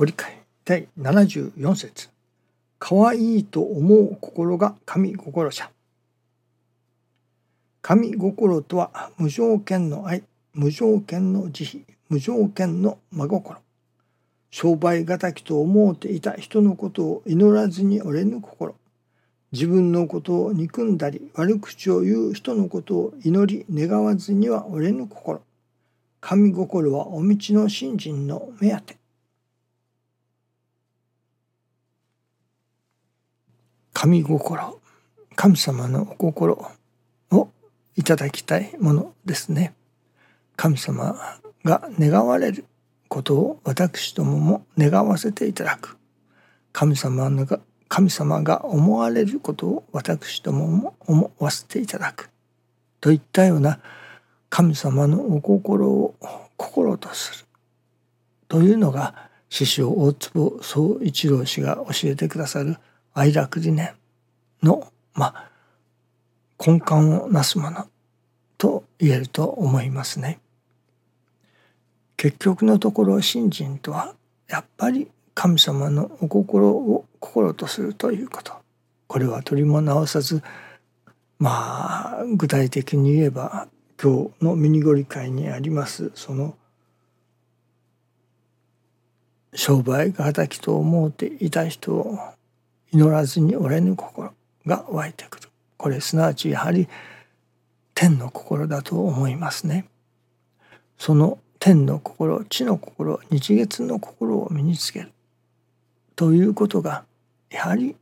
ご理解。第74節。可愛いと思う心が神心者。神心とは無条件の愛。無条件の慈悲。無条件の真心。商売敵と思うていた人のことを祈らずに折れぬ心。自分のことを憎んだり悪口を言う人のことを祈り願わずには折れぬ心。神心はお道の信心の目当て。神心神様のお心をいただきたいものですね。神様が願われることを私どもも願わせていただく。神様が神様が思われることを私どもも思わせていただく。といったような神様のお心を心とする。というのが師匠大坪宗一郎氏が教えてくださる愛楽理念のまあ根幹をなすものと言えると思いますね。結局のところ信心とはやっぱり神様のお心を心とするということこれは取りも直さずまあ具体的に言えば今日のミニゴリ会にありますその商売が敵と思うていた人を祈らずに折れぬ心が湧いてくるこれすなわちやはり天の心だと思いますね。その天の心地の心日月の心を身につけるということがやはり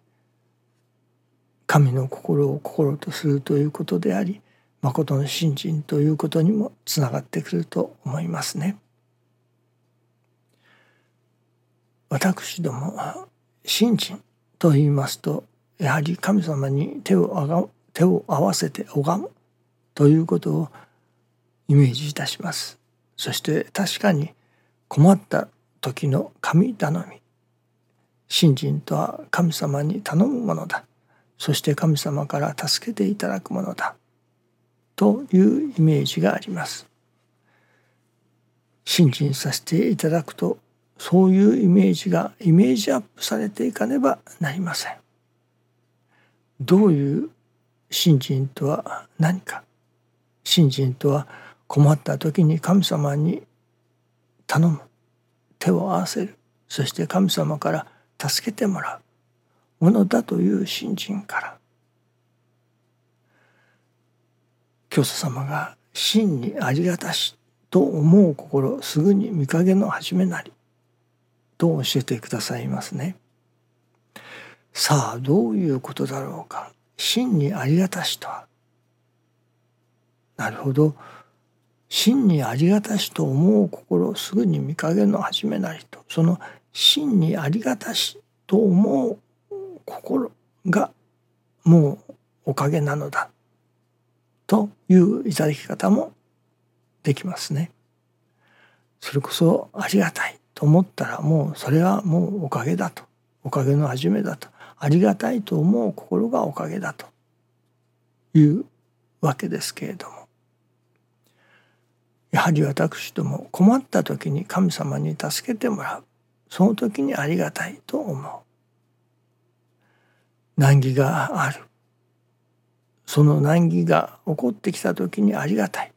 神の心を心とするということであり誠の信心ということにもつながってくると思いますね。私どもは信心と言いますとやはり神様に手をあが手を合わせて拝むということをイメージいたします。そして確かに困った時の神頼み信心とは神様に頼むものだ。そして神様から助けていただくものだ。というイメージがあります。信心させていただくとそういうイメージがイメージアップされていかねばなりません。どういう信心とは何か。信心とは困った時に神様に頼む。手を合わせる。そして神様から助けてもらう。ものだという信心から。教祖様が真にありがたしと思う心すぐに見影の始めなり。と教えてくださいますね。さあどういうことだろうか。真にありがたしとは。なるほど。真にありがたしと思う心すぐに見影の始めなりと。その真にありがたしと思う心がもうおかげなのだ。といういただき方もできますね。それこそありがたい。と思ったらもうそれはもうおかげだと。おかげの始めだと。ありがたいと思う心がおかげだと。いうわけですけれども。やはり私ども困った時に神様に助けてもらう。その時にありがたいと思う。難儀がある。その難儀が起こってきた時にありがたい。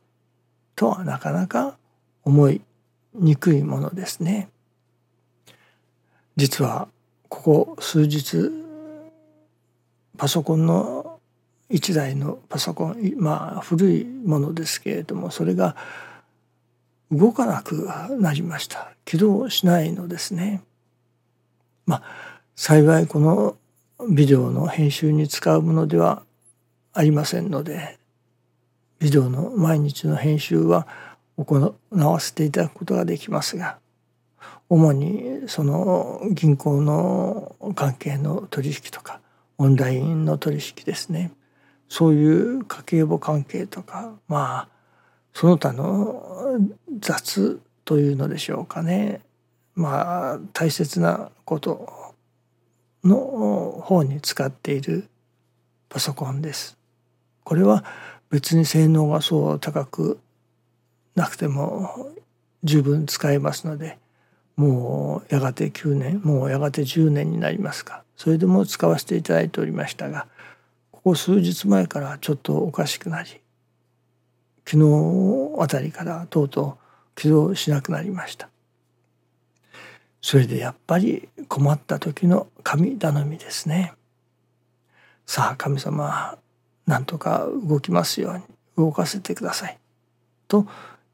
とはなかなか思いにくいものですね。実はここ数日パソコンの1台のパソコンまあ古いものですけれどもそれが動かなくなりました。起動しないのですね。まあ幸いこのビデオの編集に使うものではありませんのでビデオの毎日の編集は行わせていただくことができますが主にその銀行の関係の取引とかオンラインの取引ですねそういう家計簿関係とかまあその他の雑というのでしょうかねまあ大切なことの方に使っているパソコンです。これは別に性能がそう高くなくても十分使えますのでもうやがて9年もうやがて10年になりますか。それでも使わせていただいておりましたがここ数日前からちょっとおかしくなり昨日あたりからとうとう起動しなくなりました。それでやっぱり困った時の神頼みですね。さあ神様なんとか動きますように動かせてください。と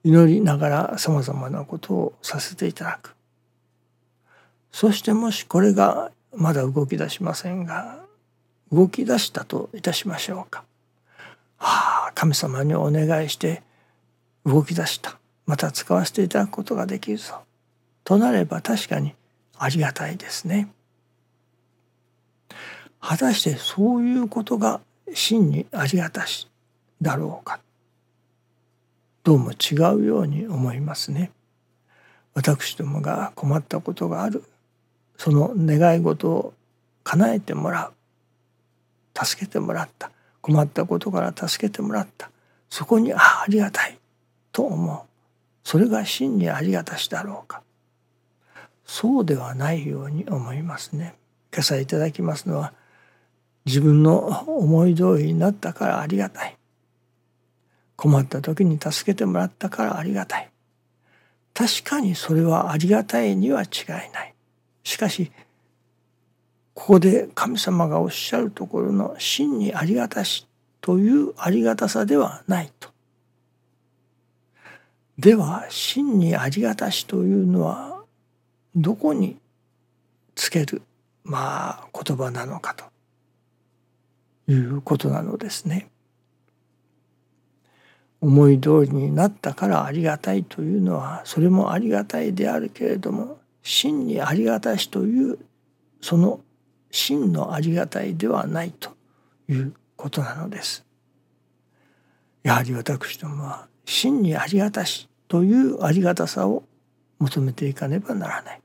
祈りながらさまざまなことをさせていただくそしてもしこれがまだ動き出しませんが動き出したといたしましょうか。はあ神様にお願いして動き出したまた使わせていただくことができるぞとなれば確かにありがたいですね。果たしてそういうことが真にありがたしだろうかどうも違うように思いますね。私どもが困ったことがある。その願い事を叶えてもらう。助けてもらった。困ったことから助けてもらった。そこにあありがたいと思う。それが真にありがたしだろうか。そうではないように思いますね。今朝いただきますのは自分の思い通りになったからありがたい。困った時に助けてもらったからありがたい確かにそれはありがたいには違いないしかしここで神様がおっしゃるところの真にありがたしというありがたさではないと。では真にありがたしというのはどこにつけるまあ言葉なのかということなのですね。思い通りになったからありがたいというのはそれもありがたいであるけれども真にありがたしというその真のありがたいではないということなのです。やはり私どもは真にありがたしというありがたさを求めていかねばならない。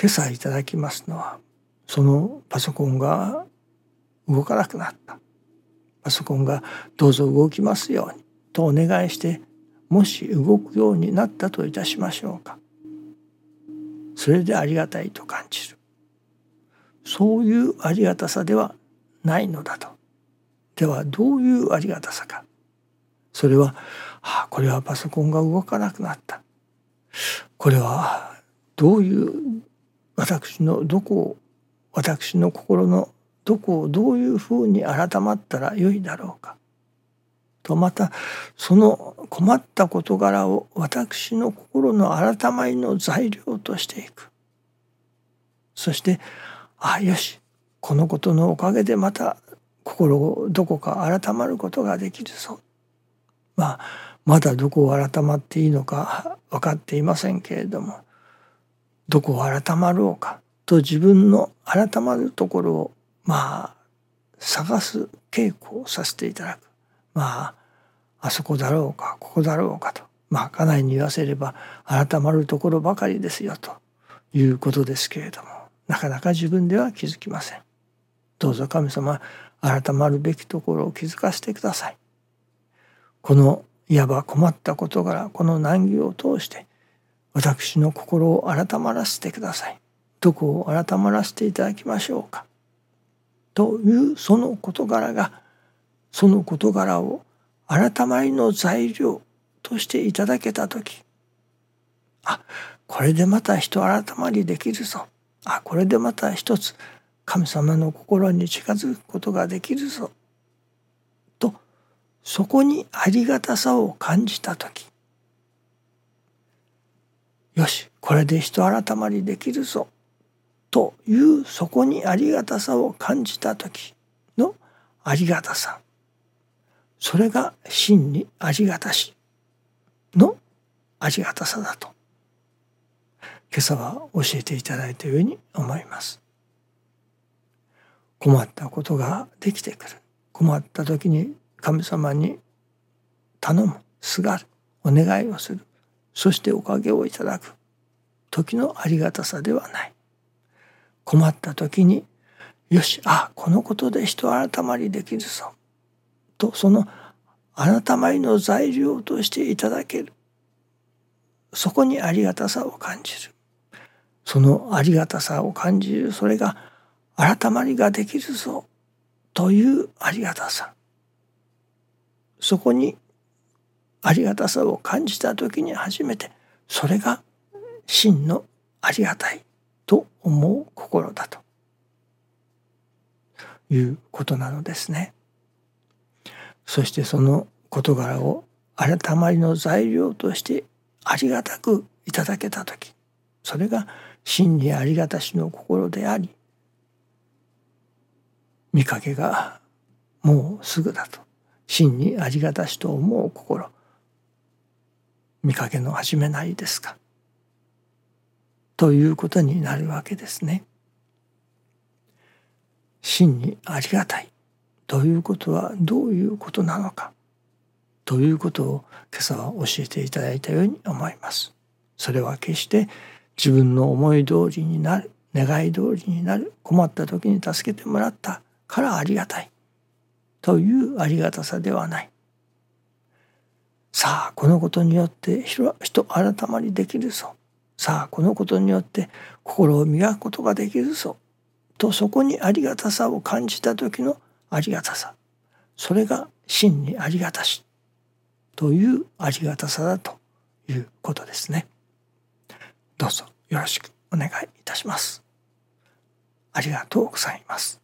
今朝いただきますのはそのパソコンが動かなくなったパソコンがどうぞ動きますようにとお願いしてもし動くようになったといたしましょうか。それでありがたいと感じる。そういうありがたさではないのだと。ではどういうありがたさか。それは、ああ、これはパソコンが動かなくなった。これはどういう私のどこを私の心のどこをどういうふうに改まったらよいだろうか。とまたその困った事柄を私の心の改まりの材料としていく。そしてああよしこのことのおかげでまた心をどこか改まることができるぞ。まあまだどこを改まっていいのか分かっていませんけれどもどこを改まろうかと自分の改まるところをまあ探す稽古をさせていただくまああそこだろうかここだろうかとまあ家内に言わせれば改まるところばかりですよということですけれどもなかなか自分では気づきません。どうぞ神様改まるべきところを気づかせてください。このいわば困った事柄この難儀を通して私の心を改まらせてください。どこを改まらせていただきましょうか。というその事柄がその事柄を改まりの材料としていただけた時あこれでまた人改まりできるぞ。あこれでまた一つ神様の心に近づくことができるぞ。とそこにありがたさを感じた時よしこれで人改まりできるぞ。というそこにありがたさを感じた時のありがたさ。それが真にありがたしのありがたさだと。今朝は教えていただいたように思います。困ったことができてくる。困った時に神様に頼む。すがる。お願いをする。そしておかげをいただく。時のありがたさではない。困った時によしあこのことで人改まりできるぞ。とその改まりの材料としていただける。そこにありがたさを感じる。そのありがたさを感じる。それが改まりができるぞ。というありがたさ。そこにありがたさを感じた時に初めてそれが真のありがたい。と思う心だと。いうことなのですね。そしてその事柄を改まりの材料としてありがたくいただけた時それが真にありがたしの心であり見かけがもうすぐだと。真にありがたしと思う心見かけの始めないですか。ということになるわけですね。真にありがたい。ということはどういうことなのか。ということを今朝は教えていただいたように思います。それは決して自分の思い通りになる願い通りになる困った時に助けてもらったからありがたい。というありがたさではない。さあこのことによって人改まりできるぞ。さあこのことによって心を磨くことができるぞとそこにありがたさを感じた時のありがたさそれが真にありがたしというありがたさだということですね。どうぞよろしくお願いいたします。ありがとうございます。